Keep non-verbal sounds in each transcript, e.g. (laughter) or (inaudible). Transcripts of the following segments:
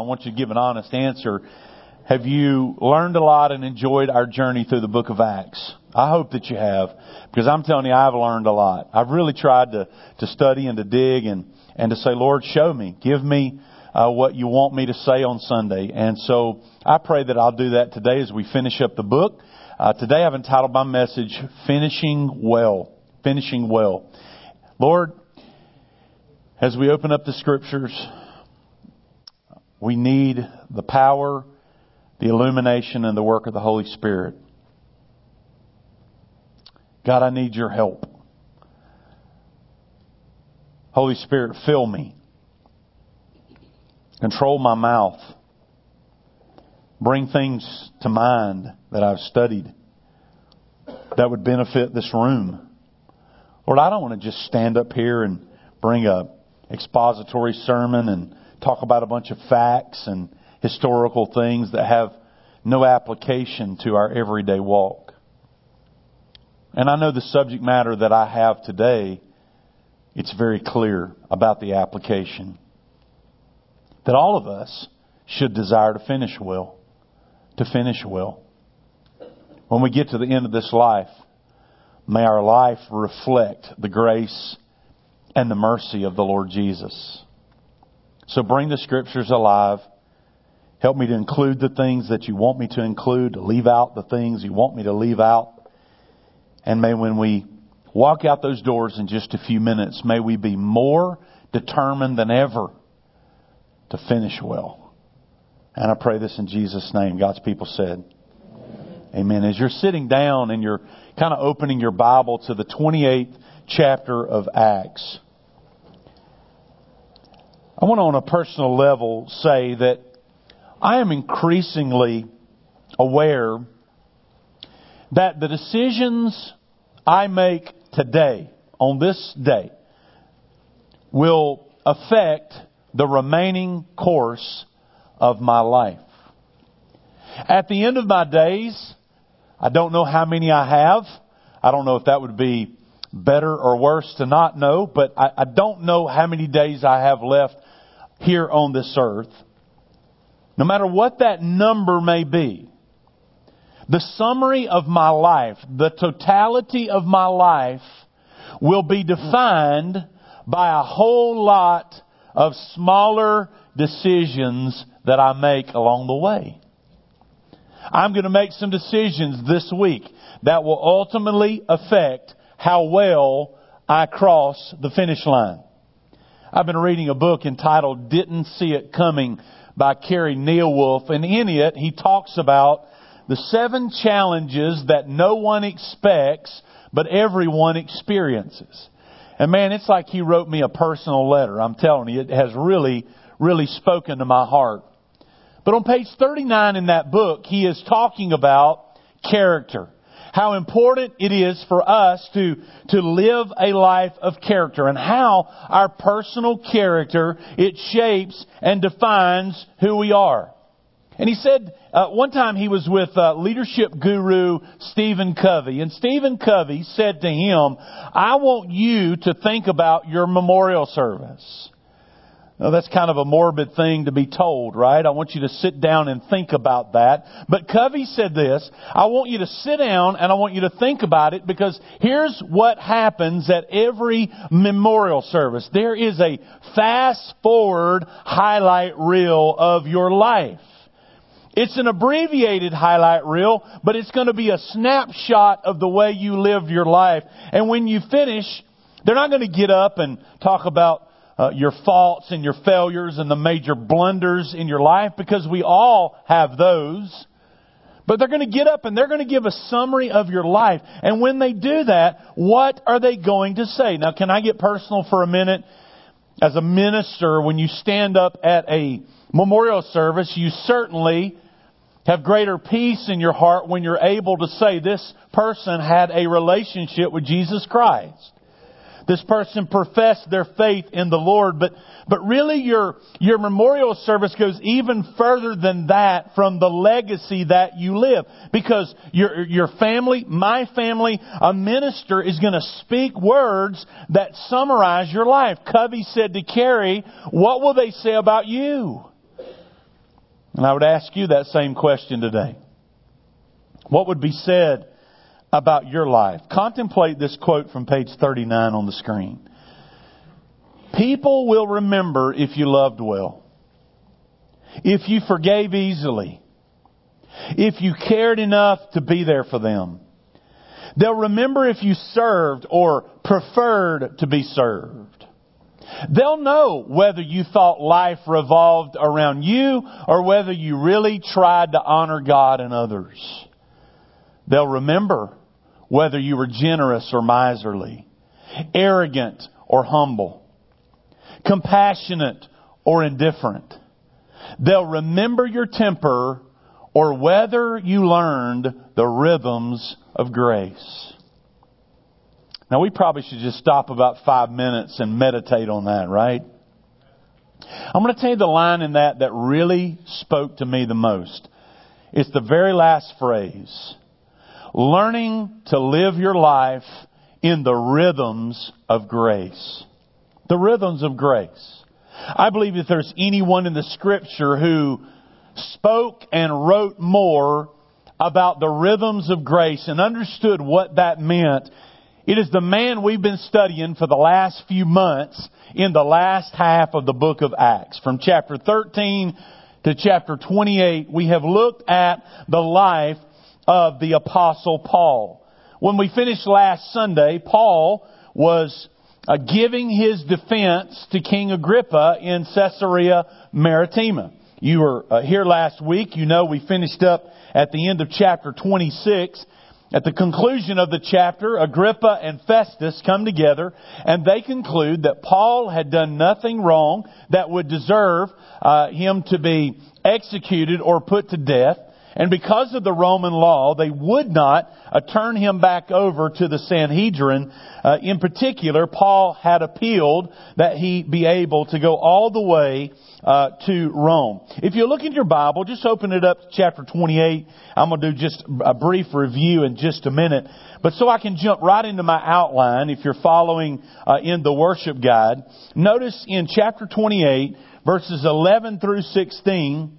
I want you to give an honest answer. Have you learned a lot and enjoyed our journey through the book of Acts? I hope that you have, because I'm telling you, I've learned a lot. I've really tried to, to study and to dig and, and to say, Lord, show me, give me uh, what you want me to say on Sunday. And so I pray that I'll do that today as we finish up the book. Uh, today I've entitled my message, Finishing Well. Finishing Well. Lord, as we open up the scriptures, we need the power, the illumination, and the work of the Holy Spirit. God, I need your help. Holy Spirit, fill me. Control my mouth. Bring things to mind that I've studied that would benefit this room. Lord, I don't want to just stand up here and bring a expository sermon and talk about a bunch of facts and historical things that have no application to our everyday walk. And I know the subject matter that I have today, it's very clear about the application. That all of us should desire to finish well. To finish well. When we get to the end of this life, may our life reflect the grace and the mercy of the Lord Jesus. So bring the scriptures alive. Help me to include the things that you want me to include, to leave out the things you want me to leave out. And may when we walk out those doors in just a few minutes, may we be more determined than ever to finish well. And I pray this in Jesus' name. God's people said, Amen. Amen. As you're sitting down and you're kind of opening your Bible to the 28th chapter of Acts, I want to, on a personal level, say that I am increasingly aware that the decisions I make today, on this day, will affect the remaining course of my life. At the end of my days, I don't know how many I have. I don't know if that would be better or worse to not know, but I, I don't know how many days I have left here on this earth, no matter what that number may be, the summary of my life, the totality of my life will be defined by a whole lot of smaller decisions that I make along the way. I'm going to make some decisions this week that will ultimately affect how well I cross the finish line. I've been reading a book entitled Didn't See It Coming by Carey Nieuwhof, and in it he talks about the seven challenges that no one expects, but everyone experiences. And man, it's like he wrote me a personal letter. I'm telling you, it has really, really spoken to my heart. But on page 39 in that book, he is talking about character how important it is for us to, to live a life of character and how our personal character, it shapes and defines who we are. And he said, uh, one time he was with uh, leadership guru Stephen Covey, and Stephen Covey said to him, I want you to think about your memorial service. Now, that's kind of a morbid thing to be told, right? I want you to sit down and think about that. But Covey said this, I want you to sit down and I want you to think about it because here's what happens at every memorial service. There is a fast forward highlight reel of your life. It's an abbreviated highlight reel, but it's going to be a snapshot of the way you lived your life. And when you finish, they're not going to get up and talk about uh, your faults and your failures and the major blunders in your life because we all have those. But they're going to get up and they're going to give a summary of your life. And when they do that, what are they going to say? Now, can I get personal for a minute? As a minister, when you stand up at a memorial service, you certainly have greater peace in your heart when you're able to say this person had a relationship with Jesus Christ. This person professed their faith in the Lord, but, but really your, your memorial service goes even further than that from the legacy that you live. Because your, your family, my family, a minister is going to speak words that summarize your life. Covey said to Carey, what will they say about you? And I would ask you that same question today. What would be said about your life? Contemplate this quote from page 39 on the screen. People will remember if you loved well, if you forgave easily, if you cared enough to be there for them. They'll remember if you served or preferred to be served. They'll know whether you thought life revolved around you or whether you really tried to honor God and others. They'll remember whether you were generous or miserly, arrogant or humble, compassionate or indifferent. They'll remember your temper or whether you learned the rhythms of grace. Now we probably should just stop about five minutes and meditate on that, right? I'm going to tell you the line in that that really spoke to me the most. It's the very last phrase. Learning to live your life in the rhythms of grace. The rhythms of grace. I believe if there's anyone in the scripture who spoke and wrote more about the rhythms of grace and understood what that meant, it is the man we've been studying for the last few months in the last half of the book of Acts. From chapter 13 to chapter 28, we have looked at the life of the apostle Paul. When we finished last Sunday, Paul was uh, giving his defense to King Agrippa in Caesarea Maritima. You were uh, here last week. You know we finished up at the end of chapter 26. At the conclusion of the chapter, Agrippa and Festus come together and they conclude that Paul had done nothing wrong that would deserve uh, him to be executed or put to death. And because of the Roman law, they would not uh, turn him back over to the Sanhedrin. Uh, in particular, Paul had appealed that he be able to go all the way uh, to Rome. If you look in your Bible, just open it up to chapter 28. I'm going to do just a brief review in just a minute. But so I can jump right into my outline if you're following uh, in the worship guide. Notice in chapter 28, verses 11 through 16,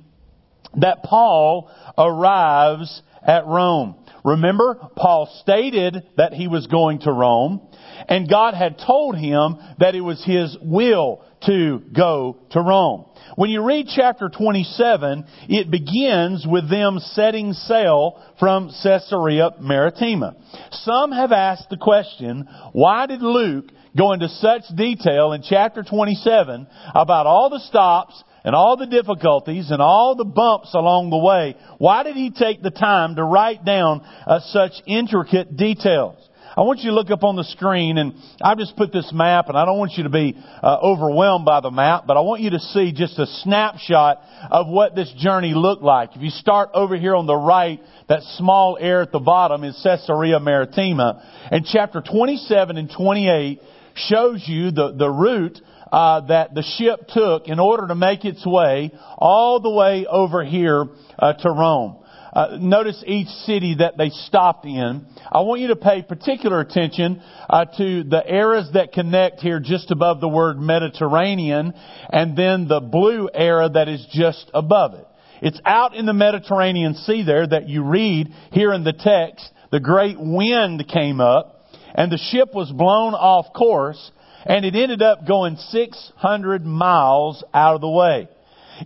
that Paul arrives at Rome. Remember, Paul stated that he was going to Rome, and God had told him that it was his will to go to Rome. When you read chapter 27, it begins with them setting sail from Caesarea Maritima. Some have asked the question, why did Luke go into such detail in chapter 27 about all the stops and all the difficulties and all the bumps along the way, why did he take the time to write down uh, such intricate details? I want you to look up on the screen and I've just put this map and I don't want you to be uh, overwhelmed by the map, but I want you to see just a snapshot of what this journey looked like. If you start over here on the right, that small area at the bottom is Caesarea Maritima and chapter 27 and 28 shows you the, the route uh, that the ship took in order to make its way all the way over here uh, to Rome. Uh, notice each city that they stopped in. I want you to pay particular attention uh, to the eras that connect here just above the word Mediterranean and then the blue era that is just above it. It's out in the Mediterranean Sea there that you read here in the text, the great wind came up and the ship was blown off course and it ended up going 600 miles out of the way.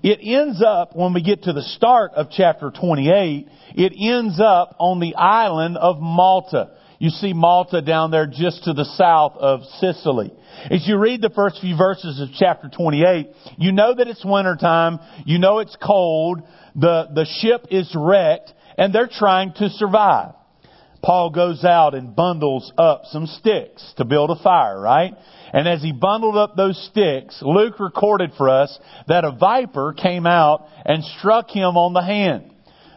It ends up, when we get to the start of chapter 28, it ends up on the island of Malta. You see Malta down there just to the south of Sicily. As you read the first few verses of chapter 28, you know that it's wintertime, you know it's cold, the, the ship is wrecked, and they're trying to survive. Paul goes out and bundles up some sticks to build a fire, right? And as he bundled up those sticks, Luke recorded for us that a viper came out and struck him on the hand.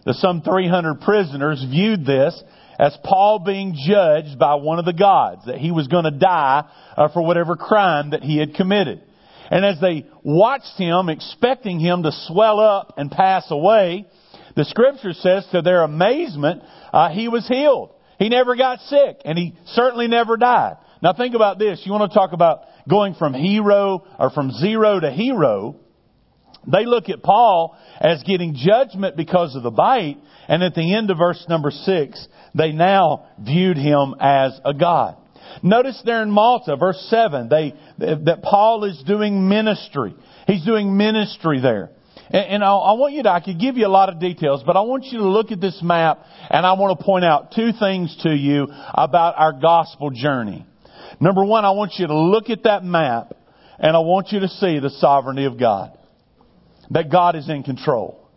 The some 300 prisoners viewed this as Paul being judged by one of the gods, that he was going to die uh, for whatever crime that he had committed. And as they watched him, expecting him to swell up and pass away, the scripture says to their amazement, uh, he was healed. He never got sick, and he certainly never died. Now think about this. You want to talk about going from hero or from zero to hero. They look at Paul as getting judgment because of the bite, and at the end of verse number six, they now viewed him as a god. Notice there in Malta, verse 7, they, that Paul is doing ministry. He's doing ministry there. And, I want you to, I could give you a lot of details, but I want you to look at this map and I want to point out two things to you about our gospel journey. Number one, I want you to look at that map and I want you to see the sovereignty of God. That God is in control.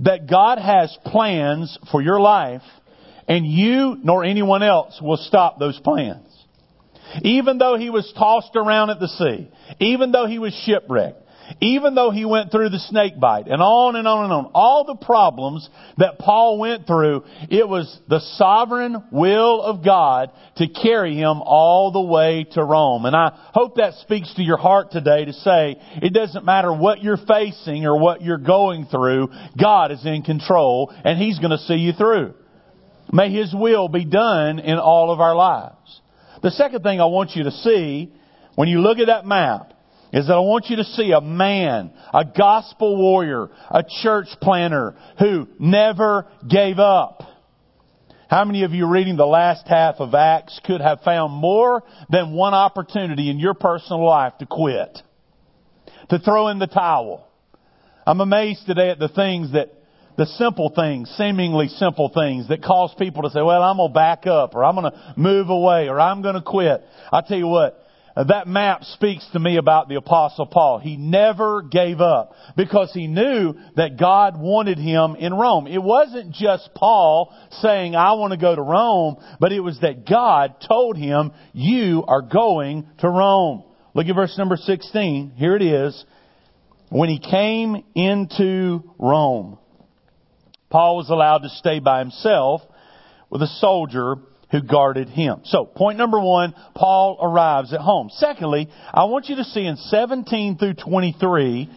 That God has plans for your life and you nor anyone else will stop those plans. Even though he was tossed around at the sea, even though he was shipwrecked, even though he went through the snake bite and on and on and on, all the problems that Paul went through, it was the sovereign will of God to carry him all the way to Rome. And I hope that speaks to your heart today to say it doesn't matter what you're facing or what you're going through, God is in control and he's going to see you through. May his will be done in all of our lives. The second thing I want you to see when you look at that map is that I want you to see a man, a gospel warrior, a church planter who never gave up. How many of you reading the last half of Acts could have found more than one opportunity in your personal life to quit? To throw in the towel? I'm amazed today at the things that, the simple things, seemingly simple things that cause people to say, well, I'm going to back up or I'm going to move away or I'm going to quit. I tell you what, that map speaks to me about the apostle Paul. He never gave up because he knew that God wanted him in Rome. It wasn't just Paul saying, I want to go to Rome, but it was that God told him, you are going to Rome. Look at verse number 16. Here it is. When he came into Rome, Paul was allowed to stay by himself with a soldier who guarded him. So, point number one, Paul arrives at Rome. Secondly, I want you to see in 17 through 23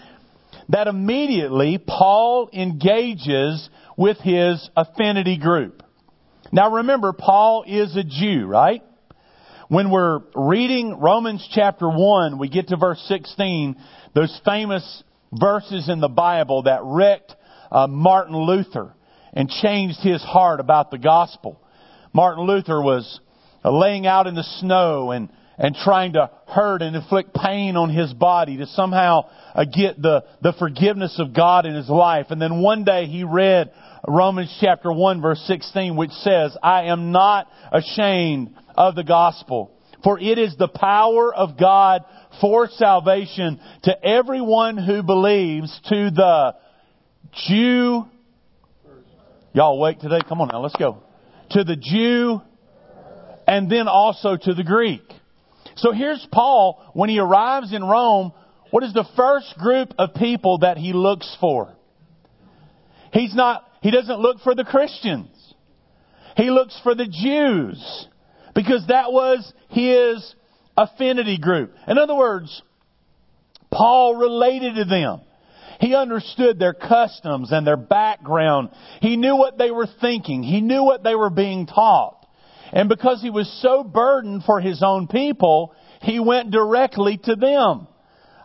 that immediately Paul engages with his affinity group. Now remember, Paul is a Jew, right? When we're reading Romans chapter 1, we get to verse 16, those famous verses in the Bible that wrecked uh, Martin Luther and changed his heart about the gospel. Martin Luther was uh, laying out in the snow and, and trying to hurt and inflict pain on his body to somehow uh, get the, the forgiveness of God in his life. And then one day he read Romans chapter 1 verse 16 which says, I am not ashamed of the gospel. For it is the power of God for salvation to everyone who believes, to the Jew. Y'all awake today? Come on now, let's go to the Jew, and then also to the Greek. So here's Paul, when he arrives in Rome, what is the first group of people that he looks for? He's not, he doesn't look for the Christians. He looks for the Jews. Because that was his affinity group. In other words, Paul related to them. He understood their customs and their background. He knew what they were thinking. He knew what they were being taught. And because he was so burdened for his own people, he went directly to them.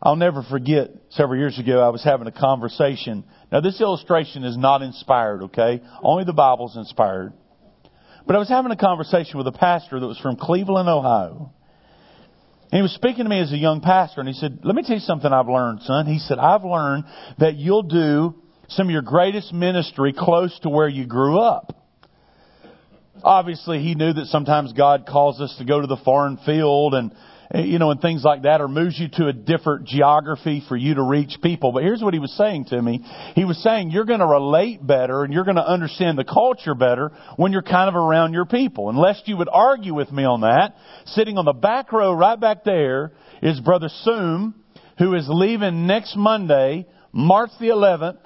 I'll never forget several years ago I was having a conversation. Now this illustration is not inspired, okay? Only the Bible's inspired. But I was having a conversation with a pastor that was from Cleveland, Ohio. And he was speaking to me as a young pastor, and he said, Let me tell you something I've learned, son. He said, I've learned that you'll do some of your greatest ministry close to where you grew up. Obviously, he knew that sometimes God calls us to go to the foreign field and you know, and things like that, or moves you to a different geography for you to reach people. But here's what he was saying to me. He was saying you're going to relate better and you're going to understand the culture better when you're kind of around your people. Unless you would argue with me on that, sitting on the back row right back there is Brother Soom, who is leaving next Monday, March the 11th,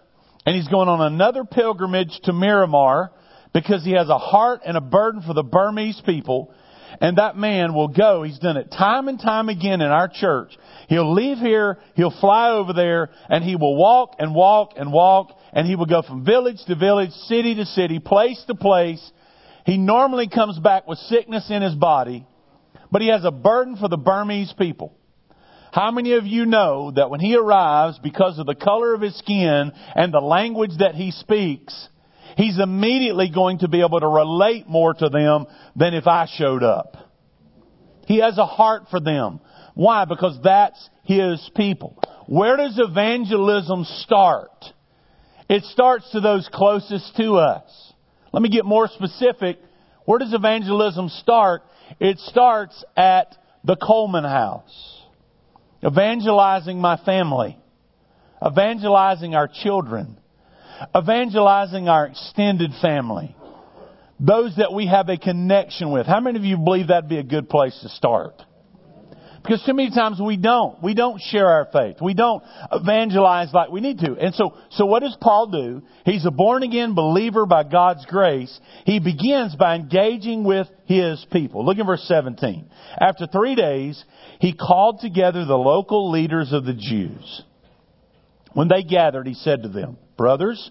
and he's going on another pilgrimage to Myanmar because he has a heart and a burden for the Burmese people and that man will go. He's done it time and time again in our church. He'll leave here, he'll fly over there, and he will walk and walk and walk, and he will go from village to village, city to city, place to place. He normally comes back with sickness in his body, but he has a burden for the Burmese people. How many of you know that when he arrives, because of the color of his skin and the language that he speaks, he's immediately going to be able to relate more to them than if I showed up? He has a heart for them. Why? Because that's his people. Where does evangelism start? It starts to those closest to us. Let me get more specific. Where does evangelism start? It starts at the Coleman house evangelizing my family, evangelizing our children, evangelizing our extended family, those that we have a connection with. How many of you believe that'd be a good place to start? Because too many times we don't. We don't share our faith. We don't evangelize like we need to. And so, so what does Paul do? He's a born again believer by God's grace. He begins by engaging with his people. Look at verse 17. After three days, he called together the local leaders of the Jews. When they gathered, he said to them, Brothers,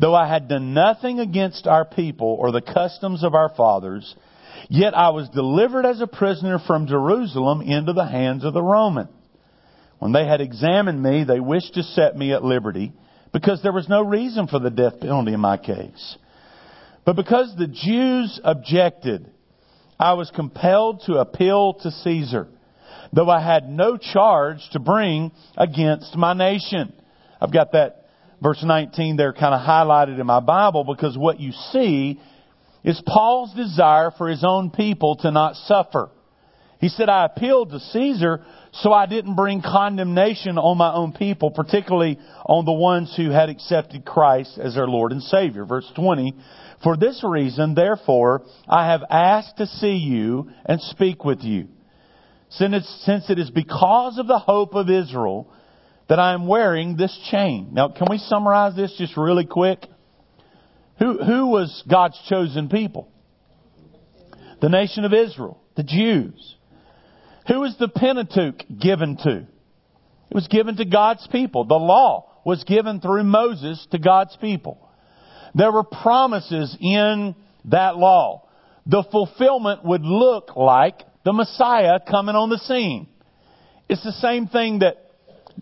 though I had done nothing against our people or the customs of our fathers, Yet I was delivered as a prisoner from Jerusalem into the hands of the Roman. When they had examined me, they wished to set me at liberty because there was no reason for the death penalty in my case. But because the Jews objected, I was compelled to appeal to Caesar, though I had no charge to bring against my nation. I've got that verse 19 there kind of highlighted in my Bible because what you see is Paul's desire for his own people to not suffer. He said, I appealed to Caesar so I didn't bring condemnation on my own people, particularly on the ones who had accepted Christ as their Lord and Savior. Verse 20, For this reason, therefore, I have asked to see you and speak with you. Since it is because of the hope of Israel that I am wearing this chain. Now, can we summarize this just really quick? Who, who was God's chosen people? The nation of Israel, the Jews. Who was the Pentateuch given to? It was given to God's people. The law was given through Moses to God's people. There were promises in that law. The fulfillment would look like the Messiah coming on the scene. It's the same thing that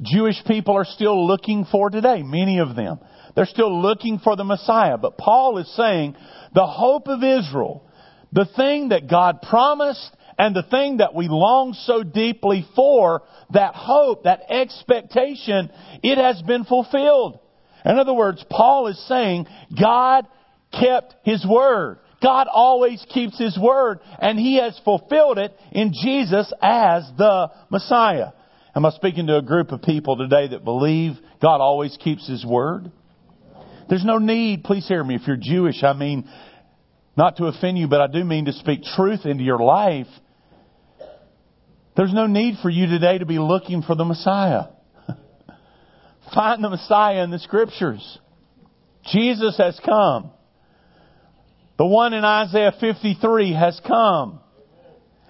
Jewish people are still looking for today, many of them. They're still looking for the Messiah. But Paul is saying the hope of Israel, the thing that God promised and the thing that we long so deeply for, that hope, that expectation, it has been fulfilled. In other words, Paul is saying God kept His word. God always keeps His word, and He has fulfilled it in Jesus as the Messiah. Am I speaking to a group of people today that believe God always keeps His word? There's no need, please hear me, if you're Jewish, I mean, not to offend you, but I do mean to speak truth into your life. There's no need for you today to be looking for the Messiah. (laughs) Find the Messiah in the Scriptures. Jesus has come. The one in Isaiah 53 has come.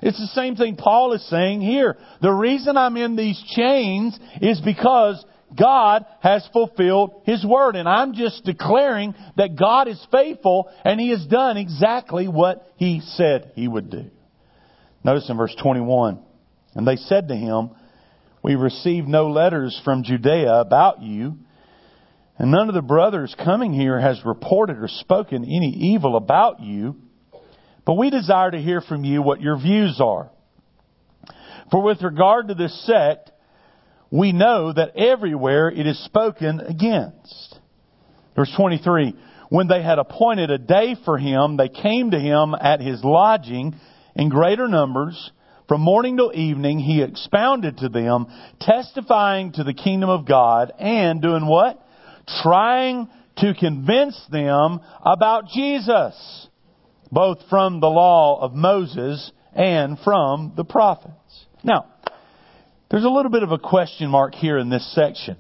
It's the same thing Paul is saying here. The reason I'm in these chains is because God has fulfilled His word. And I'm just declaring that God is faithful and He has done exactly what He said He would do. Notice in verse 21, and they said to him, We received no letters from Judea about you, and none of the brothers coming here has reported or spoken any evil about you, but we desire to hear from you what your views are. For with regard to this sect, we know that everywhere it is spoken against. Verse 23, when they had appointed a day for him, they came to him at his lodging in greater numbers. From morning till evening, he expounded to them, testifying to the kingdom of God and doing what? Trying to convince them about Jesus, both from the law of Moses and from the prophets. Now, there's a little bit of a question mark here in this section.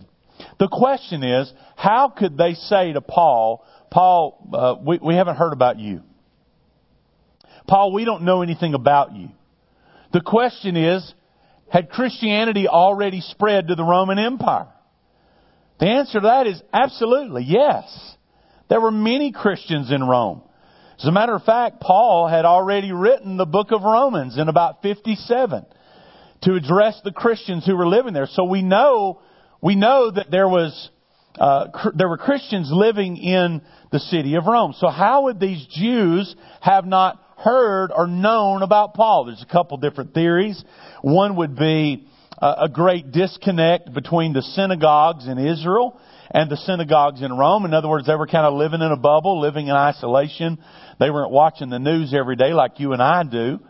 The question is, how could they say to Paul, Paul, uh, we, we haven't heard about you. Paul, we don't know anything about you. The question is, had Christianity already spread to the Roman Empire? The answer to that is absolutely yes. There were many Christians in Rome. As a matter of fact, Paul had already written the book of Romans in about 57 to address the Christians who were living there. So we know, we know that there was, uh, cr- there were Christians living in the city of Rome. So how would these Jews have not heard or known about Paul? There's a couple different theories. One would be a great disconnect between the synagogues in Israel and the synagogues in Rome. In other words, they were kind of living in a bubble, living in isolation. They weren't watching the news every day like you and I do.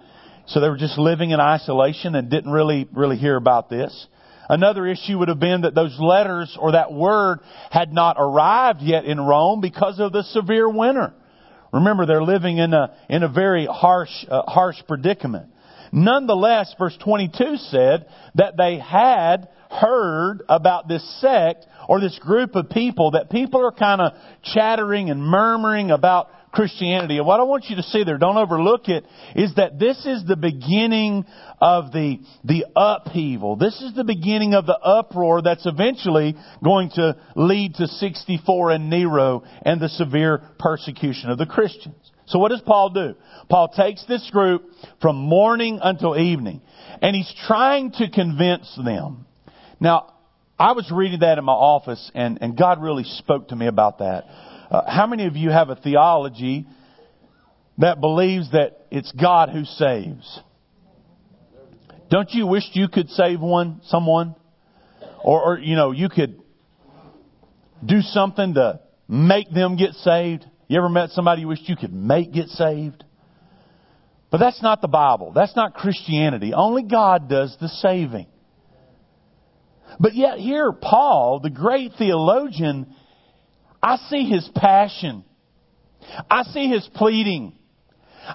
So they were just living in isolation and didn't really, really hear about this. Another issue would have been that those letters or that word had not arrived yet in Rome because of the severe winter. Remember, they're living in a, in a very harsh, uh, harsh predicament. Nonetheless, verse 22 said that they had heard about this sect or this group of people that people are kind of chattering and murmuring about Christianity. And what I want you to see there, don't overlook it, is that this is the beginning of the, the upheaval. This is the beginning of the uproar that's eventually going to lead to 64 and Nero and the severe persecution of the Christians. So what does Paul do? Paul takes this group from morning until evening, and he's trying to convince them. Now, I was reading that in my office, and, and God really spoke to me about that. Uh, how many of you have a theology that believes that it's God who saves? Don't you wish you could save one, someone? Or, or, you know, you could do something to make them get saved? You ever met somebody you wished you could make get saved? But that's not the Bible. That's not Christianity. Only God does the saving. But yet here, Paul, the great theologian, I see his passion. I see his pleading.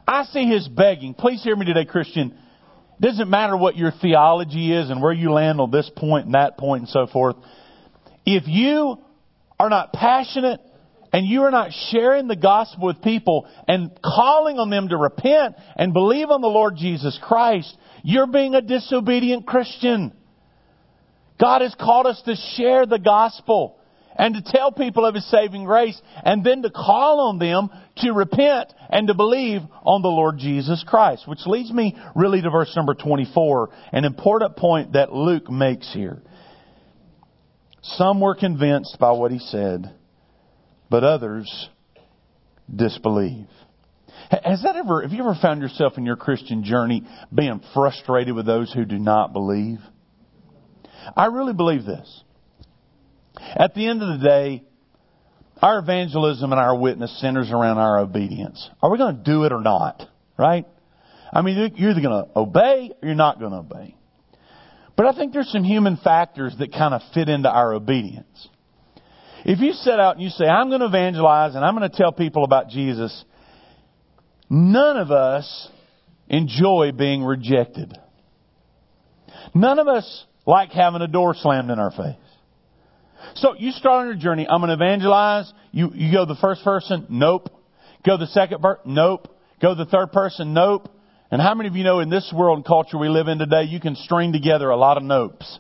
I see his begging. Please hear me today, Christian. It doesn't matter what your theology is and where you land on this point and that point and so forth. If you are not passionate and you are not sharing the gospel with people and calling on them to repent and believe on the Lord Jesus Christ, you're being a disobedient Christian. God has called us to share the gospel and to tell people of His saving grace and then to call on them to repent and to believe on the Lord Jesus Christ. Which leads me really to verse number 24, an important point that Luke makes here. Some were convinced by what he said but others disbelieve. Has that ever, have you ever found yourself in your Christian journey being frustrated with those who do not believe? I really believe this. At the end of the day, our evangelism and our witness centers around our obedience. Are we going to do it or not? Right? I mean, you're either going to obey or you're not going to obey. But I think there's some human factors that kind of fit into our obedience. If you set out and you say, I'm going to evangelize and I'm going to tell people about Jesus, none of us enjoy being rejected. None of us like having a door slammed in our face. So you start on your journey. I'm going to evangelize. You, you go the first person? Nope. Go the second person? Nope. Go the third person? Nope. And how many of you know in this world and culture we live in today, you can string together a lot of nopes?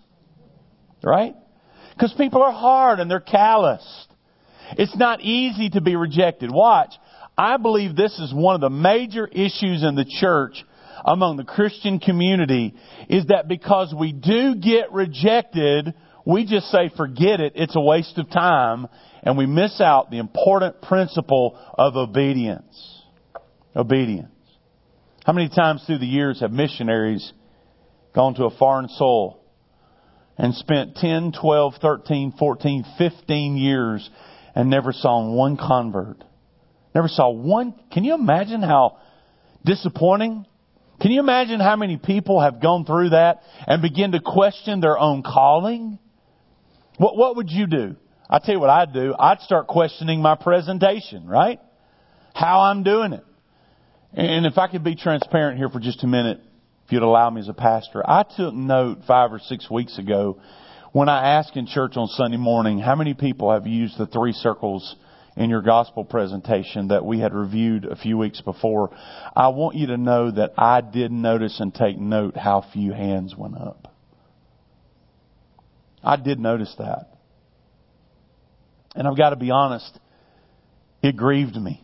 Right? Because people are hard and they're calloused. It's not easy to be rejected. Watch. I believe this is one of the major issues in the church among the Christian community is that because we do get rejected, we just say forget it, it's a waste of time, and we miss out the important principle of obedience. Obedience. How many times through the years have missionaries gone to a foreign soil and spent 10, 12, 13, 14, 15 years and never saw one convert. Never saw one. Can you imagine how disappointing? Can you imagine how many people have gone through that and begin to question their own calling? What, what would you do? I tell you what I'd do. I'd start questioning my presentation, right? How I'm doing it. And if I could be transparent here for just a minute, you'd allow me as a pastor. I took note five or six weeks ago when I asked in church on Sunday morning, how many people have used the three circles in your gospel presentation that we had reviewed a few weeks before? I want you to know that I did notice and take note how few hands went up. I did notice that. And I've got to be honest, it grieved me.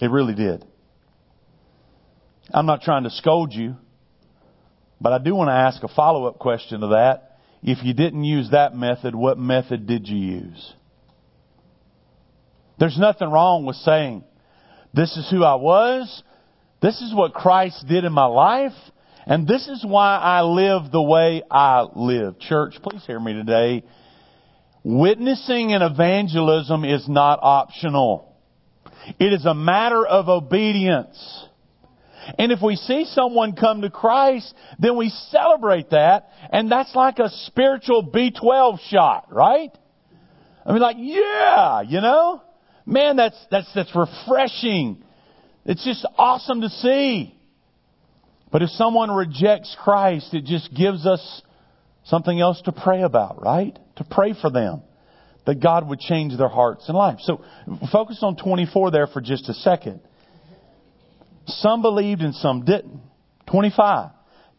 It really did. I'm not trying to scold you. But I do want to ask a follow up question to that. If you didn't use that method, what method did you use? There's nothing wrong with saying, this is who I was, this is what Christ did in my life, and this is why I live the way I live. Church, please hear me today. Witnessing and evangelism is not optional. It is a matter of obedience. And if we see someone come to Christ, then we celebrate that, and that's like a spiritual B12 shot, right? I mean, like, yeah, you know? Man, that's, that's, that's refreshing. It's just awesome to see. But if someone rejects Christ, it just gives us something else to pray about, right? To pray for them. That God would change their hearts and lives. So focus on 24 there for just a second. Some believed and some didn't. 25.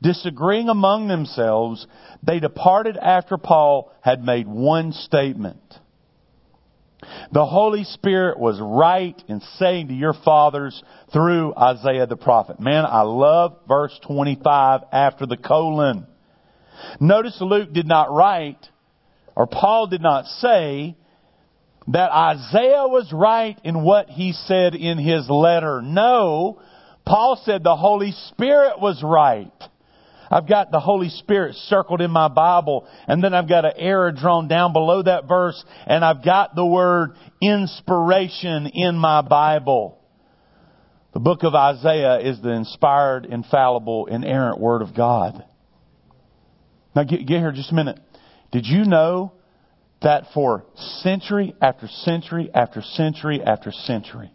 Disagreeing among themselves, they departed after Paul had made one statement. The Holy Spirit was right in saying to your fathers through Isaiah the prophet. Man, I love verse 25 after the colon. Notice Luke did not write, or Paul did not say, that Isaiah was right in what he said in his letter. No, Paul said the Holy Spirit was right. I've got the Holy Spirit circled in my Bible, and then I've got an arrow drawn down below that verse, and I've got the word inspiration in my Bible. The book of Isaiah is the inspired, infallible, inerrant Word of God. Now get, get here just a minute. Did you know that for century after century after century after century,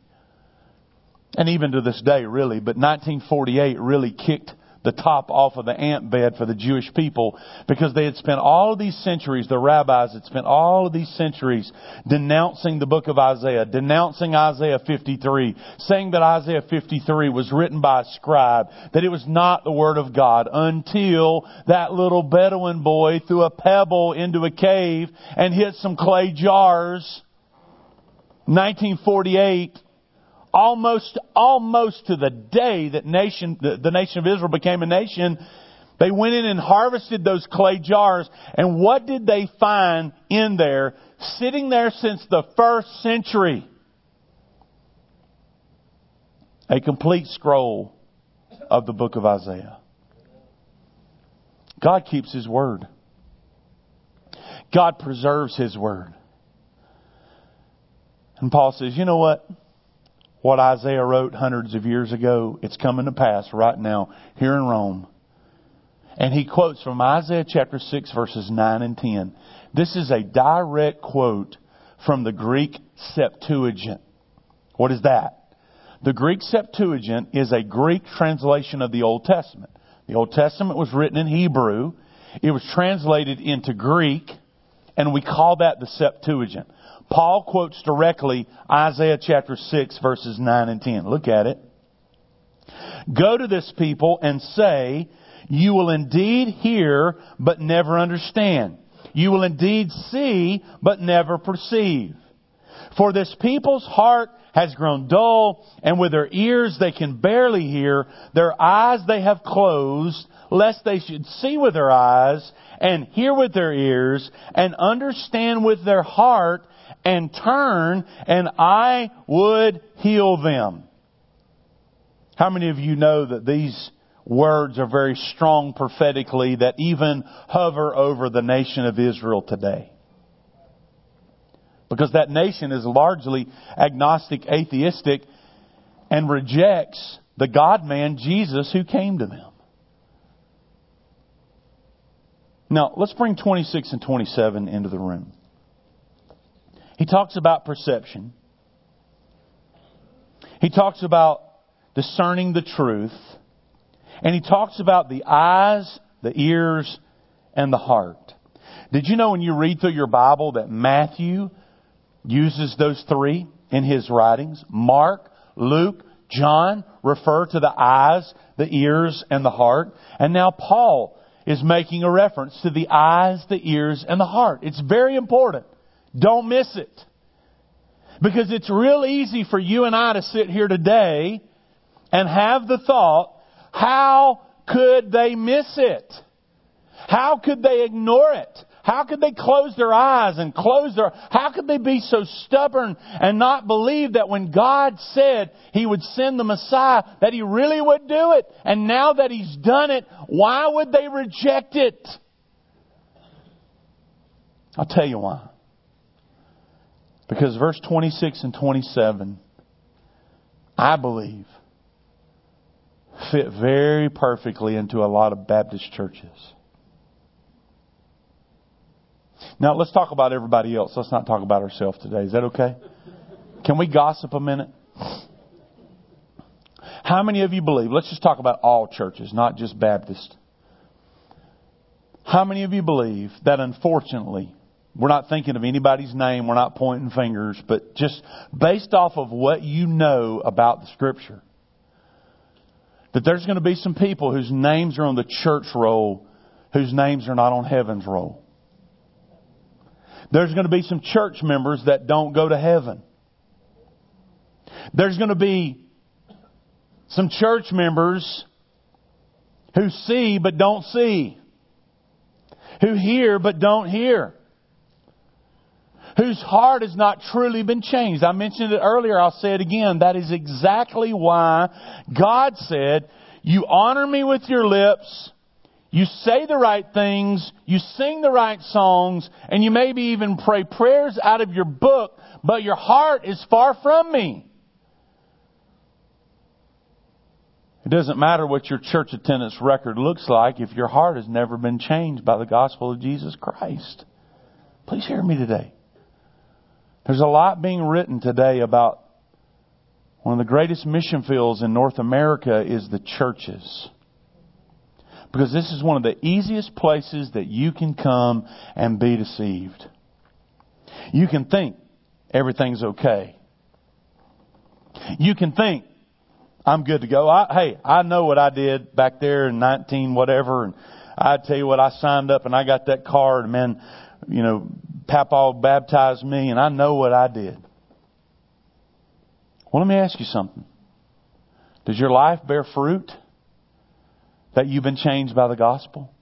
and even to this day really, but 1948 really kicked the top off of the ant bed for the Jewish people because they had spent all of these centuries, the rabbis had spent all of these centuries denouncing the book of Isaiah, denouncing Isaiah 53, saying that Isaiah 53 was written by a scribe, that it was not the word of God until that little Bedouin boy threw a pebble into a cave and hit some clay jars. 1948 almost, almost to the day that nation, the, the nation of Israel became a nation, they went in and harvested those clay jars. And what did they find in there, sitting there since the first century? A complete scroll of the book of Isaiah. God keeps His word. God preserves His word. And Paul says, you know what? What Isaiah wrote hundreds of years ago. It's coming to pass right now here in Rome. And he quotes from Isaiah chapter 6 verses 9 and 10. This is a direct quote from the Greek Septuagint. What is that? The Greek Septuagint is a Greek translation of the Old Testament. The Old Testament was written in Hebrew. It was translated into Greek, and we call that the Septuagint. Paul quotes directly Isaiah chapter 6 verses 9 and 10. Look at it. Go to this people and say, you will indeed hear, but never understand. You will indeed see, but never perceive. For this people's heart has grown dull, and with their ears they can barely hear. Their eyes they have closed, lest they should see with their eyes, and hear with their ears, and understand with their heart, and turn and I would heal them. How many of you know that these words are very strong prophetically that even hover over the nation of Israel today? Because that nation is largely agnostic, atheistic, and rejects the God man, Jesus, who came to them. Now, let's bring 26 and 27 into the room. He talks about perception. He talks about discerning the truth. And he talks about the eyes, the ears, and the heart. Did you know when you read through your Bible that Matthew uses those three in his writings? Mark, Luke, John refer to the eyes, the ears, and the heart. And now Paul is making a reference to the eyes, the ears, and the heart. It's very important. Don't miss it. Because it's real easy for you and I to sit here today and have the thought, how could they miss it? How could they ignore it? How could they close their eyes and close their, how could they be so stubborn and not believe that when God said He would send the Messiah, that He really would do it? And now that He's done it, why would they reject it? I'll tell you why. Because verse 26 and 27, I believe, fit very perfectly into a lot of Baptist churches. Now let's talk about everybody else. Let's not talk about ourselves today. Is that okay? Can we gossip a minute? How many of you believe, let's just talk about all churches, not just Baptist. How many of you believe that unfortunately, we're not thinking of anybody's name, we're not pointing fingers, but just based off of what you know about the scripture, that there's going to be some people whose names are on the church roll, whose names are not on heaven's roll. There's going to be some church members that don't go to heaven. There's going to be some church members who see but don't see. Who hear but don't hear. Whose heart has not truly been changed. I mentioned it earlier, I'll say it again. That is exactly why God said, You honor me with your lips, you say the right things, you sing the right songs, and you maybe even pray prayers out of your book, but your heart is far from me. It doesn't matter what your church attendance record looks like if your heart has never been changed by the gospel of Jesus Christ. Please hear me today. There's a lot being written today about one of the greatest mission fields in North America is the churches. Because this is one of the easiest places that you can come and be deceived. You can think everything's okay. You can think I'm good to go. I, hey, I know what I did back there in 19 whatever, and I tell you what, I signed up and I got that card, and man, you know, Papa baptized me, and I know what I did. Well, let me ask you something. Does your life bear fruit? that you've been changed by the gospel?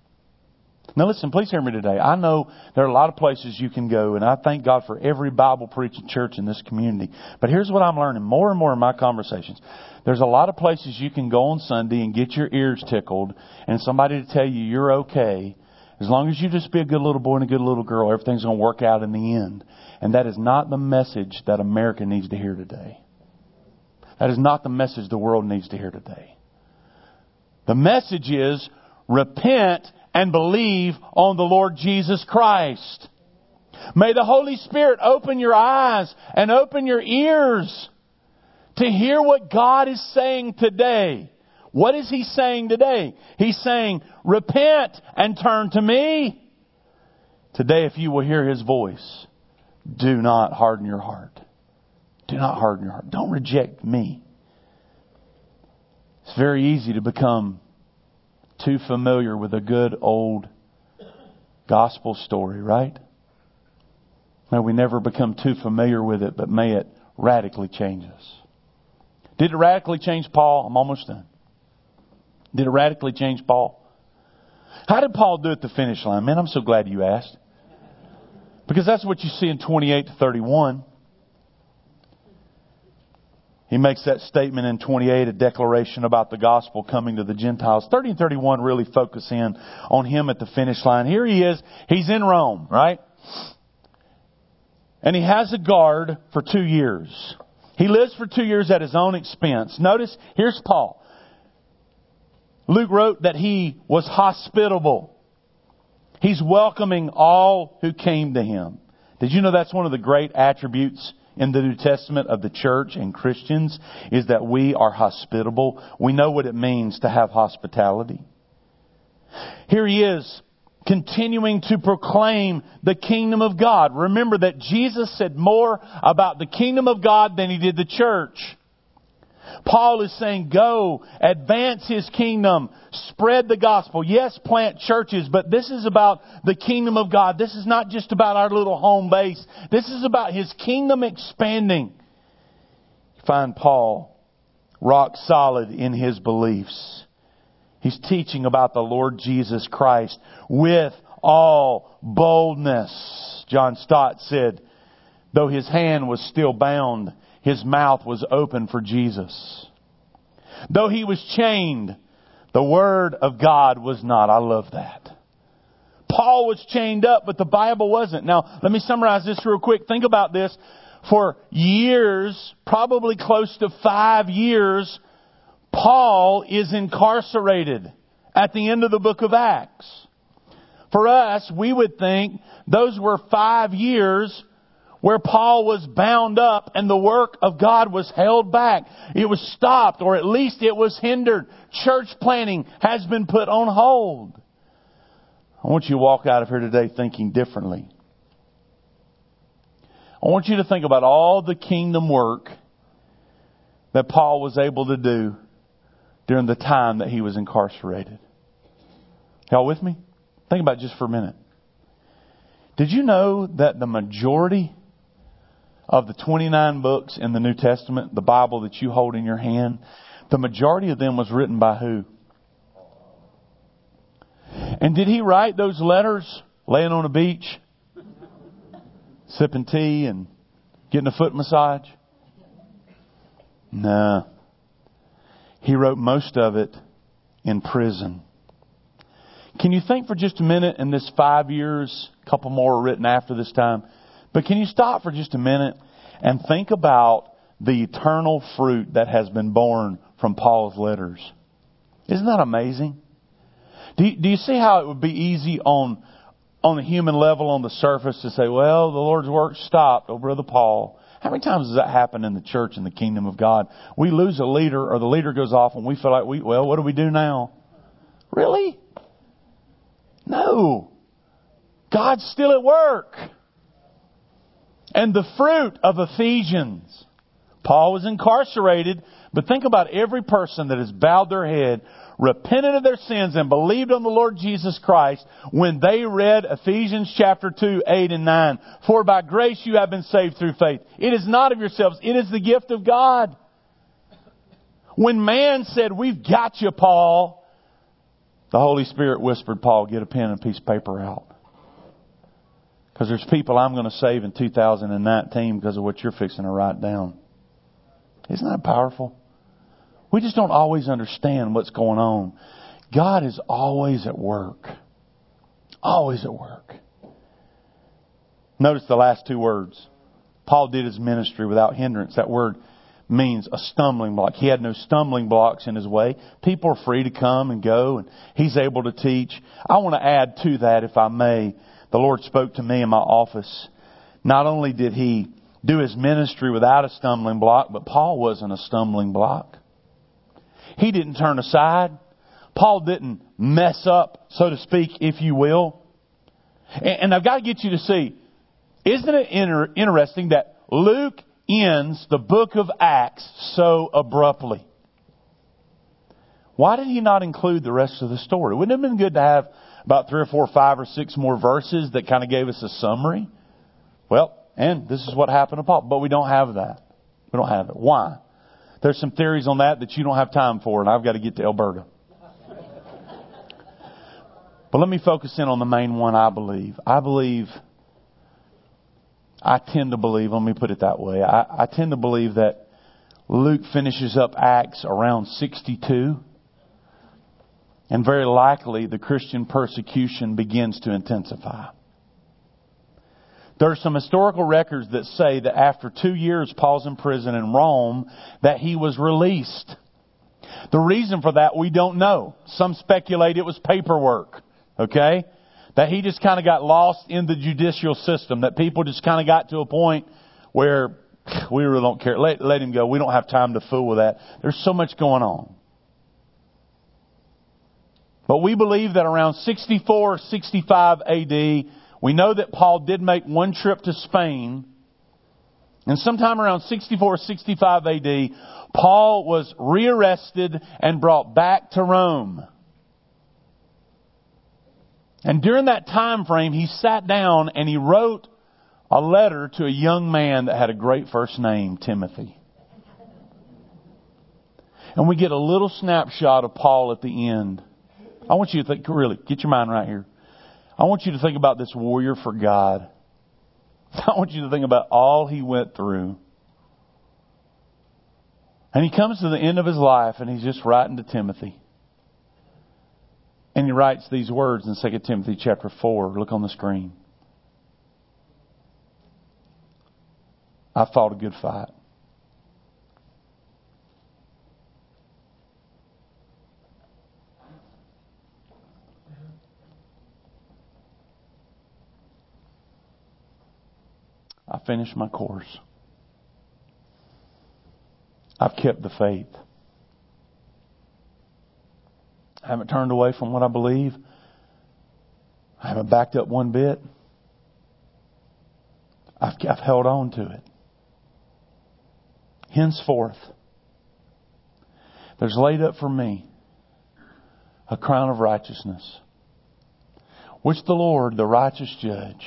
Now listen, please hear me today. I know there are a lot of places you can go, and I thank God for every Bible preaching church in this community. But here's what I'm learning more and more in my conversations. There's a lot of places you can go on Sunday and get your ears tickled, and somebody to tell you you're okay. As long as you just be a good little boy and a good little girl, everything's going to work out in the end. And that is not the message that America needs to hear today. That is not the message the world needs to hear today. The message is repent and believe on the Lord Jesus Christ. May the Holy Spirit open your eyes and open your ears to hear what God is saying today. What is He saying today? He's saying, repent and turn to me. Today, if you will hear His voice, do not harden your heart. Do not harden your heart. Don't reject me. It's very easy to become too familiar with a good old gospel story, right? May we never become too familiar with it, but may it radically change us. Did it radically change Paul? I'm almost done. Did it radically change Paul? How did Paul do at the finish line? Man, I'm so glad you asked. Because that's what you see in 28 to 31. He makes that statement in 28, a declaration about the gospel coming to the Gentiles. 30 and 31 really focus in on him at the finish line. Here he is. He's in Rome, right? And he has a guard for two years. He lives for two years at his own expense. Notice, here's Paul. Luke wrote that he was hospitable. He's welcoming all who came to him. Did you know that's one of the great attributes in the New Testament of the church and Christians is that we are hospitable. We know what it means to have hospitality. Here he is continuing to proclaim the kingdom of God. Remember that Jesus said more about the kingdom of God than he did the church. Paul is saying, go, advance his kingdom, spread the gospel. Yes, plant churches, but this is about the kingdom of God. This is not just about our little home base. This is about his kingdom expanding. You find Paul rock solid in his beliefs. He's teaching about the Lord Jesus Christ with all boldness. John Stott said, though his hand was still bound, his mouth was open for Jesus. Though he was chained, the word of God was not. I love that. Paul was chained up, but the Bible wasn't. Now, let me summarize this real quick. Think about this. For years, probably close to five years, Paul is incarcerated at the end of the book of Acts. For us, we would think those were five years where Paul was bound up and the work of God was held back. It was stopped or at least it was hindered. Church planting has been put on hold. I want you to walk out of here today thinking differently. I want you to think about all the kingdom work that Paul was able to do during the time that he was incarcerated. Y'all with me? Think about it just for a minute. Did you know that the majority of the 29 books in the New Testament, the Bible that you hold in your hand, the majority of them was written by who? And did he write those letters laying on a beach, sipping tea and getting a foot massage? No. He wrote most of it in prison. Can you think for just a minute in this five years, a couple more written after this time, but can you stop for just a minute and think about the eternal fruit that has been borne from Paul's letters? Isn't that amazing? Do you, do you see how it would be easy on on the human level, on the surface, to say, "Well, the Lord's work stopped." Oh, brother Paul, how many times does that happen in the church in the kingdom of God? We lose a leader, or the leader goes off, and we feel like we well, what do we do now? Really? No. God's still at work. And the fruit of Ephesians. Paul was incarcerated, but think about every person that has bowed their head, repented of their sins, and believed on the Lord Jesus Christ when they read Ephesians chapter 2, 8 and 9. For by grace you have been saved through faith. It is not of yourselves, it is the gift of God. When man said, We've got you, Paul, the Holy Spirit whispered, Paul, get a pen and a piece of paper out. Because there's people I'm going to save in 2019 because of what you're fixing to write down. Isn't that powerful? We just don't always understand what's going on. God is always at work. Always at work. Notice the last two words. Paul did his ministry without hindrance. That word means a stumbling block. He had no stumbling blocks in his way. People are free to come and go, and he's able to teach. I want to add to that, if I may. The Lord spoke to me in my office. Not only did he do his ministry without a stumbling block, but Paul wasn't a stumbling block. He didn't turn aside. Paul didn't mess up, so to speak, if you will. And I've got to get you to see, isn't it interesting that Luke ends the book of Acts so abruptly. Why did he not include the rest of the story? Wouldn't it have been good to have about three or four, five or six more verses that kind of gave us a summary? Well, and this is what happened to Paul, but we don't have that. We don't have it. Why? There's some theories on that that you don't have time for, and I've got to get to Alberta. but let me focus in on the main one I believe. I believe I tend to believe, let me put it that way, I, I tend to believe that Luke finishes up Acts around 62. And very likely the Christian persecution begins to intensify. There are some historical records that say that after two years Paul's in prison in Rome, that he was released. The reason for that we don't know. Some speculate it was paperwork. Okay? that he just kind of got lost in the judicial system, that people just kind of got to a point where we really don't care. Let, let him go. We don't have time to fool with that. There's so much going on. But we believe that around 64, or 65 AD, we know that Paul did make one trip to Spain. And sometime around 64, or 65 AD, Paul was rearrested and brought back to Rome. And during that time frame, he sat down and he wrote a letter to a young man that had a great first name, Timothy. And we get a little snapshot of Paul at the end. I want you to think, really, get your mind right here. I want you to think about this warrior for God. (laughs) I want you to think about all he went through. And he comes to the end of his life and he's just writing to Timothy. And he writes these words in 2 Timothy chapter 4. Look on the screen. I fought a good fight. I finished my course. I've kept the faith. I haven't turned away from what I believe. I haven't backed up one bit. I've, I've held on to it. Henceforth, there's laid up for me a crown of righteousness, which the Lord, the righteous judge,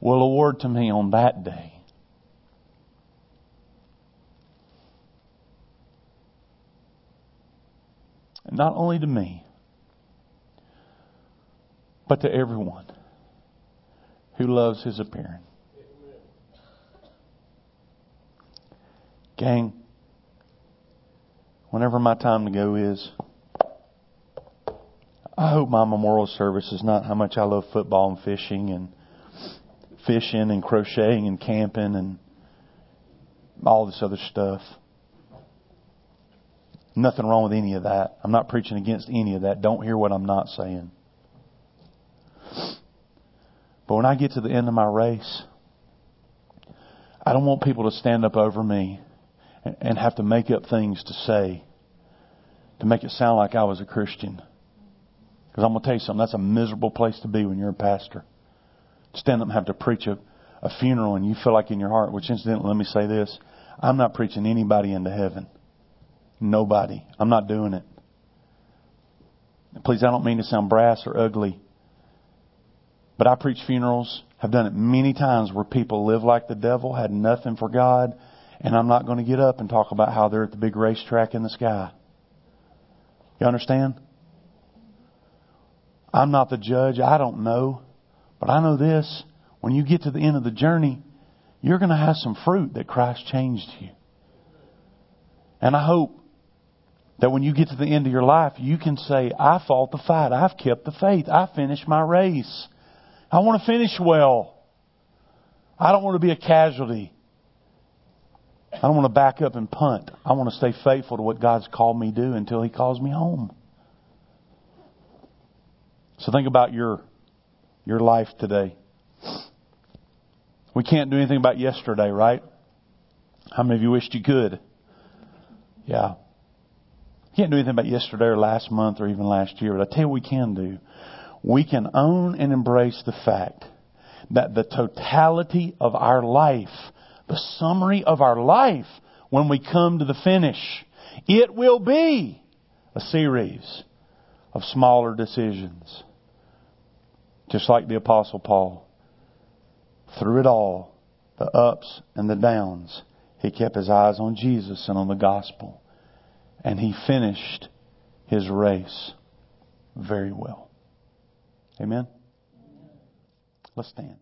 will award to me on that day. And not only to me, but to everyone who loves his appearing. Gang, whenever my time to go is, I hope my memorial service is not how much I love football and fishing and fishing and crocheting and camping and all this other stuff. Nothing wrong with any of that. I'm not preaching against any of that. Don't hear what I'm not saying. But when I get to the end of my race, I don't want people to stand up over me and have to make up things to say to make it sound like I was a Christian. Because I'm going to tell you something, that's a miserable place to be when you're a pastor. Stand up and have to preach a, a funeral and you feel like in your heart, which incidentally, let me say this, I'm not preaching anybody into heaven. Nobody. I'm not doing it. Please, I don't mean to sound brass or ugly, but I preach funerals, have done it many times where people live like the devil, had nothing for God, and I'm not going to get up and talk about how they're at the big racetrack in the sky. You understand? I'm not the judge. I don't know. But I know this. When you get to the end of the journey, you're going to have some fruit that Christ changed you. And I hope that when you get to the end of your life, you can say, I fought the fight. I've kept the faith. I finished my race. I want to finish well. I don't want to be a casualty. I don't want to back up and punt. I want to stay faithful to what God's called me to do until He calls me home. So think about your, your life today. We can't do anything about yesterday, right? How many of you wished you could? Yeah. Can't do anything about yesterday or last month or even last year, but I tell you what we can do. We can own and embrace the fact that the totality of our life the summary of our life when we come to the finish. It will be a series of smaller decisions. Just like the Apostle Paul. Through it all, the ups and the downs, he kept his eyes on Jesus and on the gospel. And he finished his race very well. Amen? Let's stand.